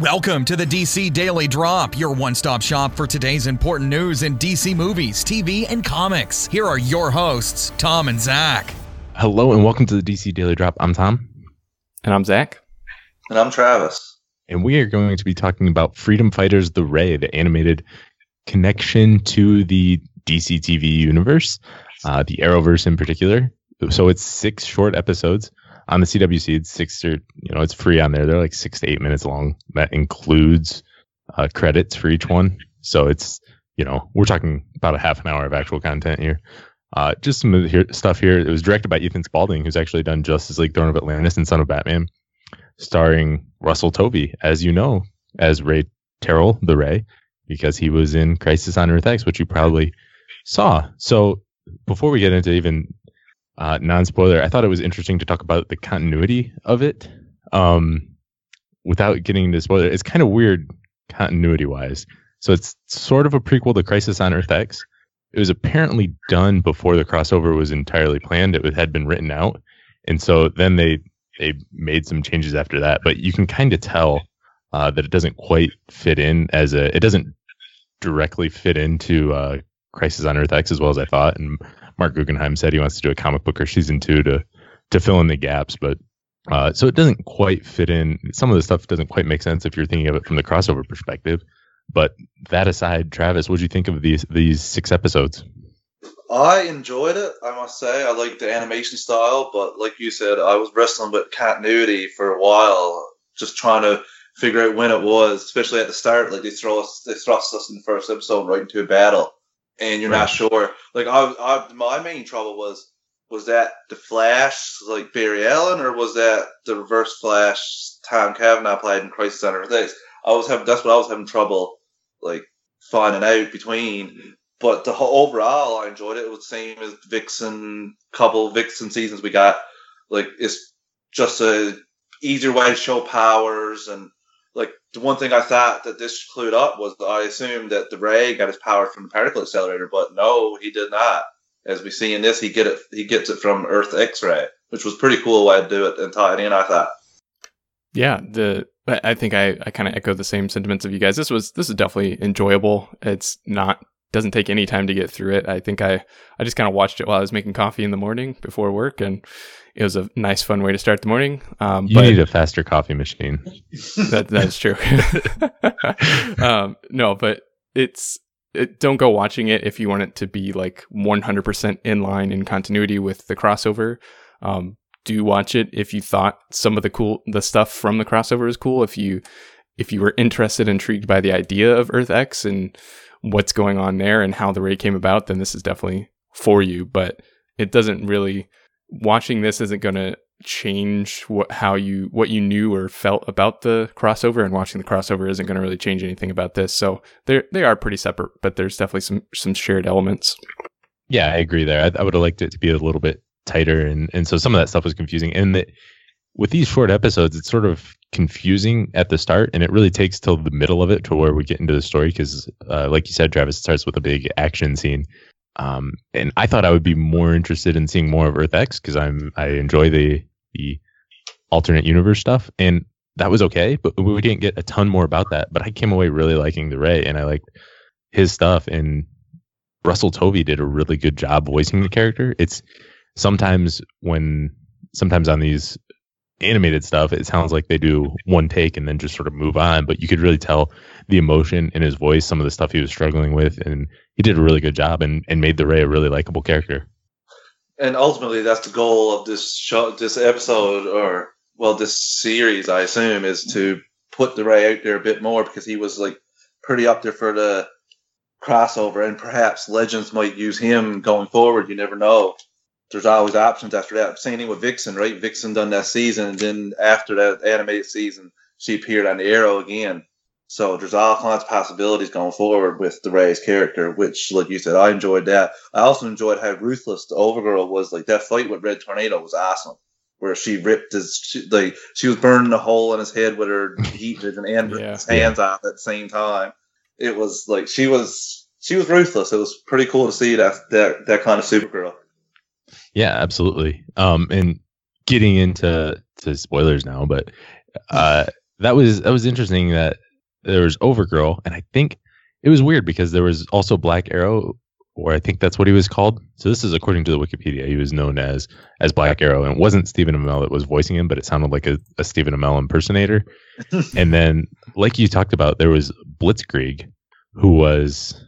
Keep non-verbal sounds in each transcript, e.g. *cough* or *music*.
Welcome to the DC Daily Drop, your one stop shop for today's important news in DC movies, TV, and comics. Here are your hosts, Tom and Zach. Hello, and welcome to the DC Daily Drop. I'm Tom. And I'm Zach. And I'm Travis. And we are going to be talking about Freedom Fighters The Ray, the animated connection to the DC TV universe, uh, the Arrowverse in particular. So it's six short episodes on the CW Seed. It's six or you know it's free on there. They're like six to eight minutes long. That includes uh, credits for each one. So it's you know we're talking about a half an hour of actual content here. Uh, just some here, stuff here. It was directed by Ethan Spalding, who's actually done Justice League, Throne of Atlantis, and Son of Batman, starring Russell Tovey, as you know, as Ray Terrill, the Ray, because he was in Crisis on Earth X, which you probably saw. So before we get into even uh, non spoiler, I thought it was interesting to talk about the continuity of it. Um, without getting into spoiler, it's kind of weird continuity wise. So it's sort of a prequel to Crisis on Earth X. It was apparently done before the crossover was entirely planned. It had been written out, and so then they they made some changes after that. But you can kind of tell uh, that it doesn't quite fit in as a. It doesn't directly fit into uh, Crisis on Earth X as well as I thought. And Marc Guggenheim said he wants to do a comic book or season two to to fill in the gaps, but uh, so it doesn't quite fit in. Some of the stuff doesn't quite make sense if you're thinking of it from the crossover perspective. But that aside, Travis, what do you think of these these six episodes? I enjoyed it. I must say, I liked the animation style, but like you said, I was wrestling with continuity for a while, just trying to figure out when it was, especially at the start. Like they throw us, they thrust us in the first episode right into a battle, and you're right. not sure. Like I, I, my main trouble was was that the Flash like Barry Allen or was that the Reverse Flash Tom Cavanagh played in Crisis on Earth X? I was having that's what I was having trouble like finding out between. But the whole overall, I enjoyed it. It was the same as Vixen couple Vixen seasons we got. Like it's just a easier way to show powers and like the one thing I thought that this clued up was I assumed that the Ray got his power from the particle accelerator, but no, he did not. As we see in this, he get it he gets it from Earth X-ray, which was pretty cool way to do it and tie it in. I thought. Yeah, the I think I, I kind of echo the same sentiments of you guys. This was this is definitely enjoyable. It's not doesn't take any time to get through it. I think I I just kind of watched it while I was making coffee in the morning before work, and it was a nice, fun way to start the morning. Um, you but, need a faster coffee machine. *laughs* That that's true. *laughs* um, no, but it's it, don't go watching it if you want it to be like 100% in line in continuity with the crossover. Um, do watch it if you thought some of the cool the stuff from the crossover is cool. If you if you were interested, intrigued by the idea of Earth X and what's going on there and how the Ray came about, then this is definitely for you. But it doesn't really watching this isn't going to change what how you what you knew or felt about the crossover and watching the crossover isn't going to really change anything about this. So they they are pretty separate but there's definitely some some shared elements. Yeah i agree there. I, I would have liked it to be a little bit tighter and and so some of that stuff was confusing. And with these short episodes it's sort of confusing at the start and it really takes till the middle of it to where we get into the story because uh, like you said travis starts with a big action scene um, and I thought I would be more interested in seeing more of Earth X because I'm I enjoy the the alternate universe stuff, and that was okay. But we didn't get a ton more about that. But I came away really liking the Ray, and I liked his stuff. And Russell Tovey did a really good job voicing the character. It's sometimes when sometimes on these animated stuff, it sounds like they do one take and then just sort of move on. But you could really tell the emotion in his voice, some of the stuff he was struggling with, and he did a really good job and, and made the Ray a really likable character. And ultimately, that's the goal of this show, this episode, or well, this series, I assume, is to put the Ray out there a bit more because he was like pretty up there for the crossover, and perhaps Legends might use him going forward. You never know there's always options after that. Same thing with Vixen, right? Vixen done that season, and then after that animated season, she appeared on the Arrow again. So there's all kinds of possibilities going forward with the Ray's character, which, like you said, I enjoyed that. I also enjoyed how ruthless the Overgirl was. Like that fight with Red Tornado was awesome, where she ripped his she, like she was burning a hole in his head with her heat vision and *laughs* yeah, his hands yeah. off at the same time. It was like she was she was ruthless. It was pretty cool to see that that that kind of Supergirl. Yeah, absolutely. Um, and getting into to spoilers now, but uh, that was that was interesting that there was Overgirl, and I think it was weird because there was also Black Arrow, or I think that's what he was called. So this is according to the Wikipedia. He was known as as Black Arrow, and it wasn't Stephen Amell that was voicing him, but it sounded like a, a Stephen Amell impersonator. *laughs* and then, like you talked about, there was Blitzkrieg, who was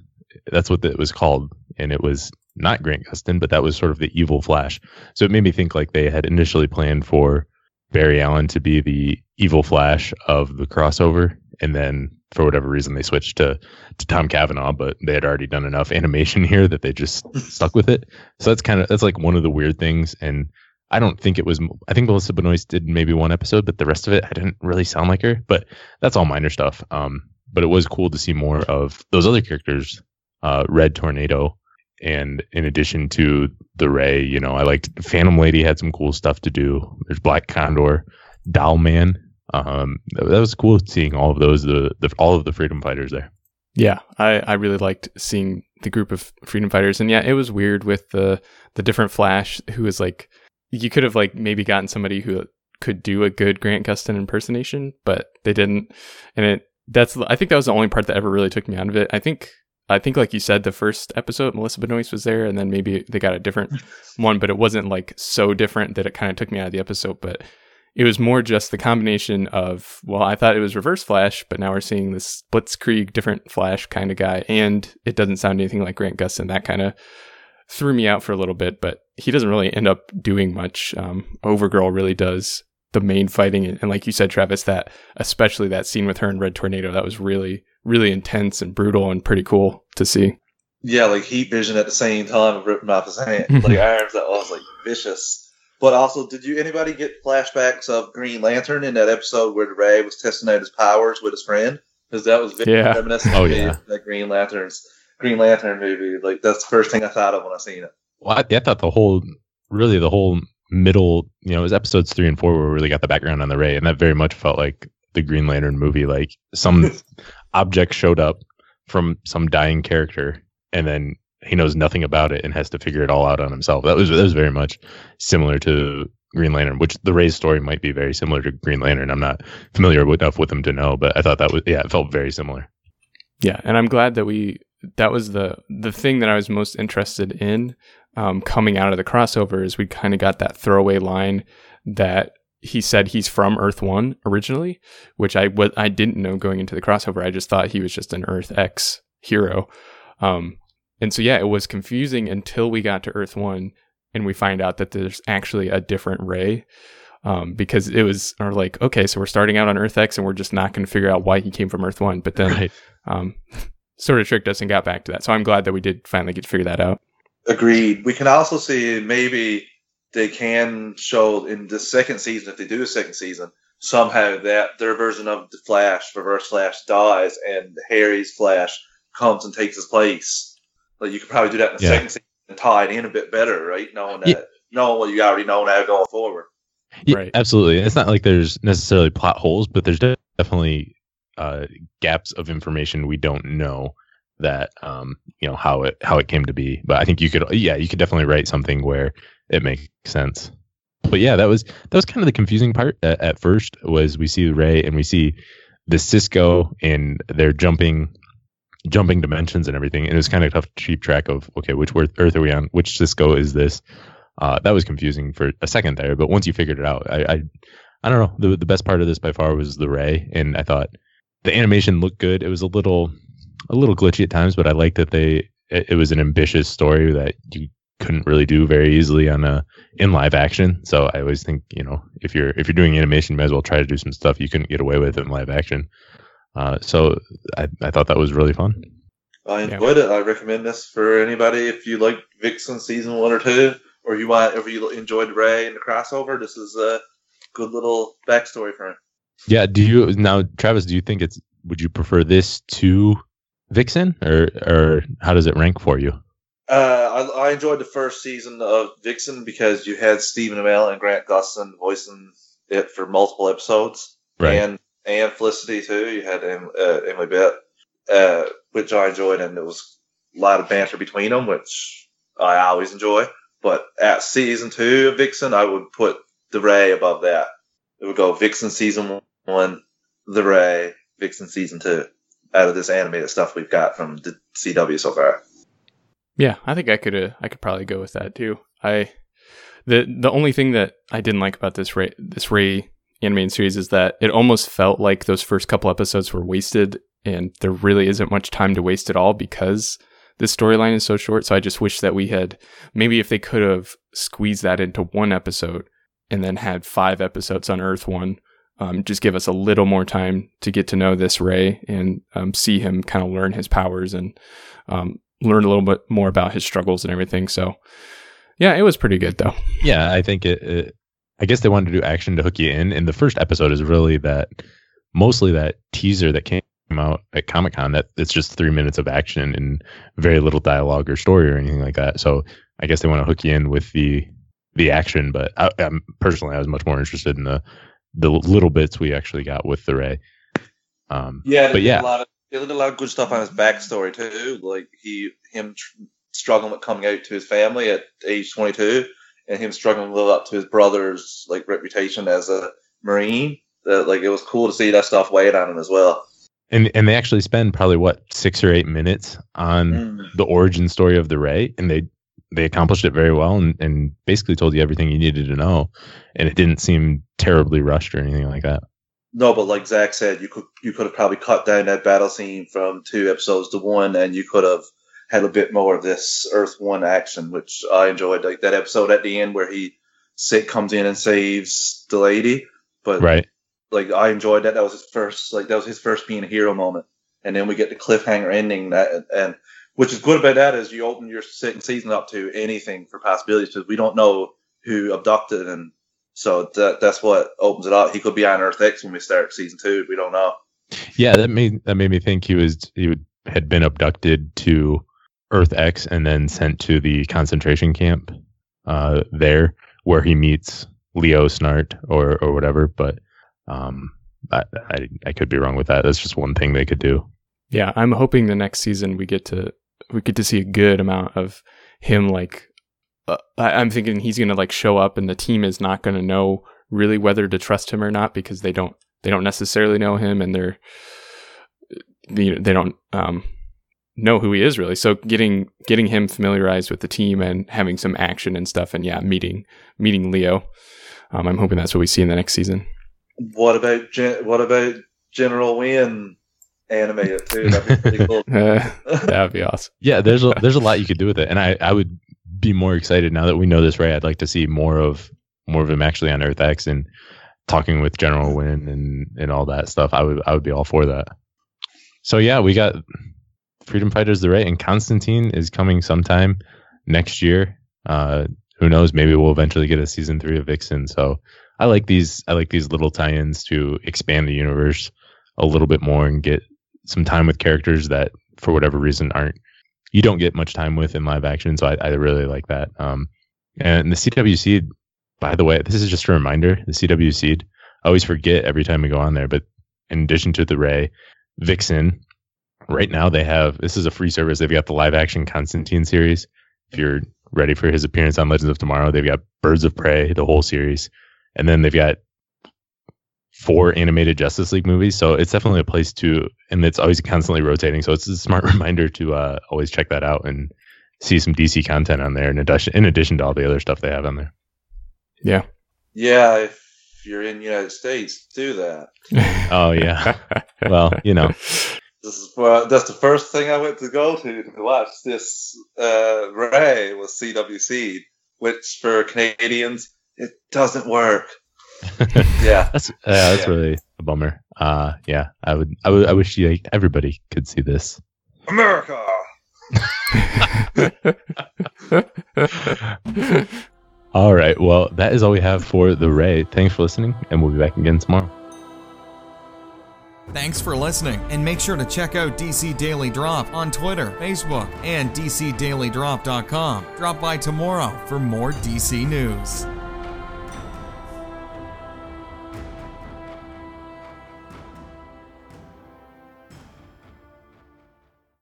that's what it was called, and it was not Grant Gustin, but that was sort of the evil Flash. So it made me think like they had initially planned for Barry Allen to be the evil Flash of the crossover, and then for whatever reason they switched to to Tom Cavanagh, but they had already done enough animation *laughs* here that they just *laughs* stuck with it. So that's kind of that's like one of the weird things, and I don't think it was. I think Melissa Benoist did maybe one episode, but the rest of it I didn't really sound like her. But that's all minor stuff. Um, but it was cool to see more of those other characters, uh, Red Tornado, and in addition to the Ray, you know, I liked Phantom Lady had some cool stuff to do. There's Black Condor, Doll Man. Um, that, that was cool seeing all of those, the, the all of the freedom fighters there. Yeah, I, I really liked seeing the group of freedom fighters, and yeah, it was weird with the the different Flash who was like, you could have like maybe gotten somebody who could do a good Grant Gustin impersonation, but they didn't, and it that's I think that was the only part that ever really took me out of it. I think I think like you said, the first episode Melissa Benoist was there, and then maybe they got a different *laughs* one, but it wasn't like so different that it kind of took me out of the episode. But it was more just the combination of well, I thought it was Reverse Flash, but now we're seeing this Blitzkrieg different Flash kind of guy, and it doesn't sound anything like Grant Gustin. That kind of threw me out for a little bit, but he doesn't really end up doing much. Um, Overgirl really does the main fighting, and, and like you said, Travis, that especially that scene with her and Red Tornado, that was really really intense and brutal and pretty cool to see. Yeah, like heat vision at the same time of ripping off his hand, *laughs* like arms that was like vicious. But also, did you anybody get flashbacks of Green Lantern in that episode where Ray was testing out his powers with his friend? Because that was very Yeah. reminiscent Oh, of yeah. that Green Lantern's Green Lantern movie. Like that's the first thing I thought of when I seen it. Well, I, I thought the whole, really the whole middle, you know, it was episodes three and four where we really got the background on the Ray, and that very much felt like the Green Lantern movie. Like some *laughs* object showed up from some dying character, and then he knows nothing about it and has to figure it all out on himself. That was that was very much similar to Green Lantern, which the Ray's story might be very similar to Green Lantern. I'm not familiar enough with them to know, but I thought that was yeah, it felt very similar. Yeah, and I'm glad that we that was the the thing that I was most interested in um, coming out of the crossover is we kind of got that throwaway line that he said he's from Earth One originally, which I wa- I didn't know going into the crossover. I just thought he was just an Earth X hero, um, and so yeah, it was confusing until we got to Earth One and we find out that there's actually a different Ray. Um, because it was or like okay, so we're starting out on Earth X and we're just not going to figure out why he came from Earth One, but then Right. um, *laughs* sort of tricked us and got back to that. So I'm glad that we did finally get to figure that out. Agreed. We can also see maybe they can show in the second season, if they do a second season, somehow that their version of the Flash, Reverse Flash, dies and Harry's Flash comes and takes his place. Like you could probably do that in the Yeah. second season and tie it in a bit better, right? Knowing that, Yeah. knowing what you already know now going forward. Yeah, Right. absolutely. It's not like there's necessarily plot holes, but there's de- definitely uh, gaps of information we don't know that um, you know how it how it came to be. But I think you could, yeah, you could definitely write something where it makes sense. But yeah, that was that was kind of the confusing part at, at first. Was we see Ray and we see the Cisco and they're jumping jumping dimensions and everything, and it was kind of tough to keep track of. Okay, which Earth are we on? Which Cisco is this? Uh, that was confusing for a second there, but once you figured it out, I, I, I don't know. The the best part of this by far was the Ray, and I thought the animation looked good. It was a little, a little glitchy at times, but I liked that they. It, it was an ambitious story that you couldn't really do very easily on a in live action. So I always think you know if you're if you're doing animation, you might as well try to do some stuff you couldn't get away with in live action. Uh, so I, I thought that was really fun. I Yeah. enjoyed it. I recommend this for anybody if you like Vixen season one or two, or you want if you enjoyed Ray and the crossover. This is a good little backstory for him. Yeah. Do you now, Travis? Do you think it's? Would you prefer this to Vixen, or or how does it rank for you? Uh, I, I enjoyed the first season of Vixen because you had Stephen Amell and Grant Gustin voicing it for multiple episodes, and and Felicity too. You had uh, Emily Bett, uh, which I enjoyed, and there was a lot of banter between them, which I always enjoy. But at season two of Vixen, I would put the Ray above that. It would go Vixen season one, the Ray Vixen season two out of this animated stuff we've got from the CW so far. Yeah, I think I could uh, I could probably go with that too. I the the only thing that I didn't like about this Ray this Ray animated series is that it almost felt like those first couple episodes were wasted, and there really isn't much time to waste at all because the storyline is so short. So I just wish that we had maybe if they could have squeezed that into one episode and then had five episodes on Earth One. Um, just give us a little more time to get to know this Ray and um, see him kind of learn his powers and um, learn a little bit more about his struggles and everything. So, yeah, it was pretty good though. Yeah, I think it, it. I guess they wanted to do action to hook you in, and the first episode is really that, mostly that teaser that came out at Comic Con. That it's just three minutes of action and very little dialogue or story or anything like that. So I guess they want to hook you in with the the action. But I, I'm personally, I was much more interested in the the little bits we actually got with the Ray. Um, Yeah, but yeah, a lot of they did a lot of good stuff on his backstory too. Like he him tr- struggling with coming out to his family at age 22, and him struggling to live up to his brother's like reputation as a marine. That like it was cool to see that stuff weighed on him as well. and and they actually spend probably what six or eight minutes on Mm. the origin story of the Ray, and they they accomplished it very well, and, and basically told you everything you needed to know, and it didn't seem terribly rushed or anything like that. No, but like Zach said, you could you could have probably cut down that battle scene from two episodes to one, and you could have had a bit more of this Earth One action, which I enjoyed. Like that episode at the end where he Sid comes in and saves the lady, but Right. like I enjoyed that. That was his first like that was his first being a hero moment, and then we get the cliffhanger ending that and which is good about that is you open your second season up to anything for possibilities because we don't know who abducted and so that that's what opens it up. He could be on Earth X when we start season two. We don't know. Yeah, that made that made me think he was he would, had been abducted to Earth X and then sent to the concentration camp uh, there, where he meets Leo Snart or or whatever. But um, I, I I could be wrong with that. That's just one thing they could do. Yeah, I'm hoping the next season we get to we get to see a good amount of him. Like, I, I'm thinking he's gonna like show up, and the team is not gonna know really whether to trust him or not because they don't they don't necessarily know him, and they're they, they don't um, know who he is really. So getting getting him familiarized with the team and having some action and stuff, and yeah, meeting meeting Leo. Um, I'm hoping that's what we see in the next season. What about Gen- what about General Wayne animated too? That'd be pretty cool. *laughs* Uh, that would be awesome. Yeah, there's a there's a lot you could do with it, and I I would be more excited now that we know this Ray. I'd like to see more of more of him actually on Earth X and talking with General Winn and and all that stuff. I would I would be all for that. So yeah, we got Freedom Fighters the Ray and Constantine is coming sometime next year. Uh, who knows? Maybe we'll eventually get a season three of Vixen. So I like these I like these little tie-ins to expand the universe a little bit more and get some time with characters that for whatever reason aren't you don't get much time with in live action. So I, I really like that. Um, and the CW Seed, by the way, this is just a reminder. The CW Seed, I always forget every time we go on there. But in addition to the Ray, Vixen, right now they have this is a free service. They've got the live action Constantine series. If you're ready for his appearance on Legends of Tomorrow, they've got Birds of Prey, the whole series, and then they've got four animated Justice League movies. So it's definitely a place to, and it's always constantly rotating. So it's a smart *laughs* reminder to uh, always check that out and see some DC content on there. In addition, in addition to all the other stuff they have on there. Yeah. Yeah, if you're in the United States, do that. *laughs* Oh yeah. well, you know, *laughs* This is well, that's the first thing I went to go to to watch this uh, Ray was CW Seed, which for Canadians it doesn't work. *laughs* yeah, that's uh, that's Yeah. really a bummer. Uh, yeah, I would, I would, I wish you, everybody could see this. America. *laughs* All right. Well, that is all we have for the Ray. Thanks for listening, and we'll be back again tomorrow. Thanks for listening, and make sure to check out DC Daily Drop on Twitter, Facebook, and DCDailyDrop.com. Drop by tomorrow for more DC news.